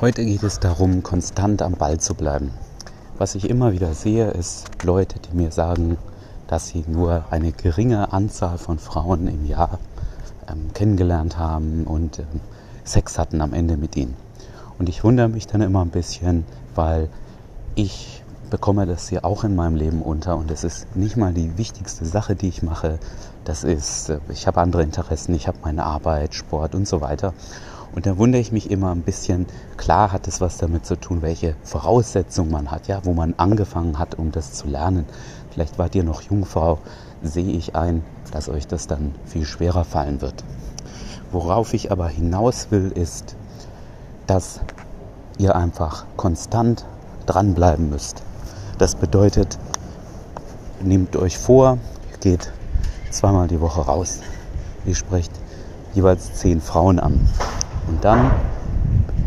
Heute geht es darum, konstant am Ball zu bleiben. Was ich immer wieder sehe, ist Leute, die mir sagen, dass sie nur eine geringe Anzahl von Frauen im Jahr ähm, kennengelernt haben und ähm, Sex hatten am Ende mit ihnen. Und ich wundere mich dann immer ein bisschen, weil ich bekomme das hier auch in meinem Leben unter und es ist nicht mal die wichtigste Sache, die ich mache. Das ist, äh, ich habe andere Interessen, ich habe meine Arbeit, Sport und so weiter. Und da wundere ich mich immer ein bisschen, klar hat es was damit zu tun, welche Voraussetzungen man hat, ja, wo man angefangen hat, um das zu lernen. Vielleicht wart ihr noch Jungfrau, sehe ich ein, dass euch das dann viel schwerer fallen wird. Worauf ich aber hinaus will, ist, dass ihr einfach konstant dranbleiben müsst. Das bedeutet, nehmt euch vor, geht zweimal die Woche raus. Ihr sprecht jeweils zehn Frauen an. Und dann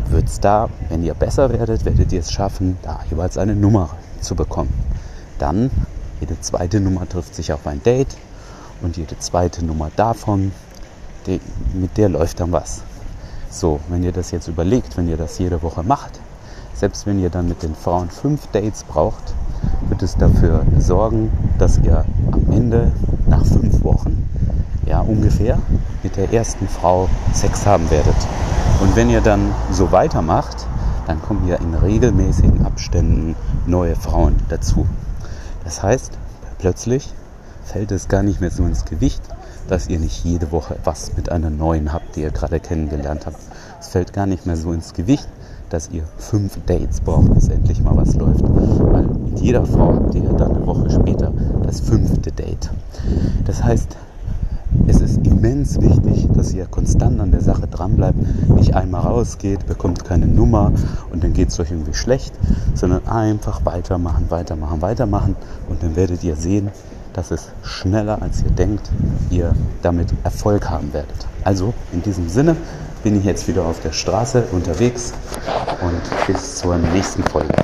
wird es da, wenn ihr besser werdet, werdet ihr es schaffen, da jeweils eine Nummer zu bekommen. Dann, jede zweite Nummer trifft sich auf ein Date und jede zweite Nummer davon, die, mit der läuft dann was. So, wenn ihr das jetzt überlegt, wenn ihr das jede Woche macht, selbst wenn ihr dann mit den Frauen fünf Dates braucht, wird es dafür sorgen, dass ihr am Ende nach fünf Wochen ja ungefähr mit der ersten Frau Sex haben werdet. Und wenn ihr dann so weitermacht, dann kommen ja in regelmäßigen Abständen neue Frauen dazu. Das heißt, plötzlich fällt es gar nicht mehr so ins Gewicht, dass ihr nicht jede Woche was mit einer neuen habt, die ihr gerade kennengelernt habt. Es fällt gar nicht mehr so ins Gewicht, dass ihr fünf Dates braucht, bis endlich mal was läuft. Weil mit jeder Frau habt ihr dann eine Woche später das fünfte Date. Das heißt, es ist immens wichtig, dass ihr konstant an der Sache dranbleibt, nicht einmal rausgeht, bekommt keine Nummer und dann geht es euch irgendwie schlecht, sondern einfach weitermachen, weitermachen, weitermachen und dann werdet ihr sehen, dass es schneller als ihr denkt, ihr damit Erfolg haben werdet. Also in diesem Sinne bin ich jetzt wieder auf der Straße unterwegs und bis zur nächsten Folge.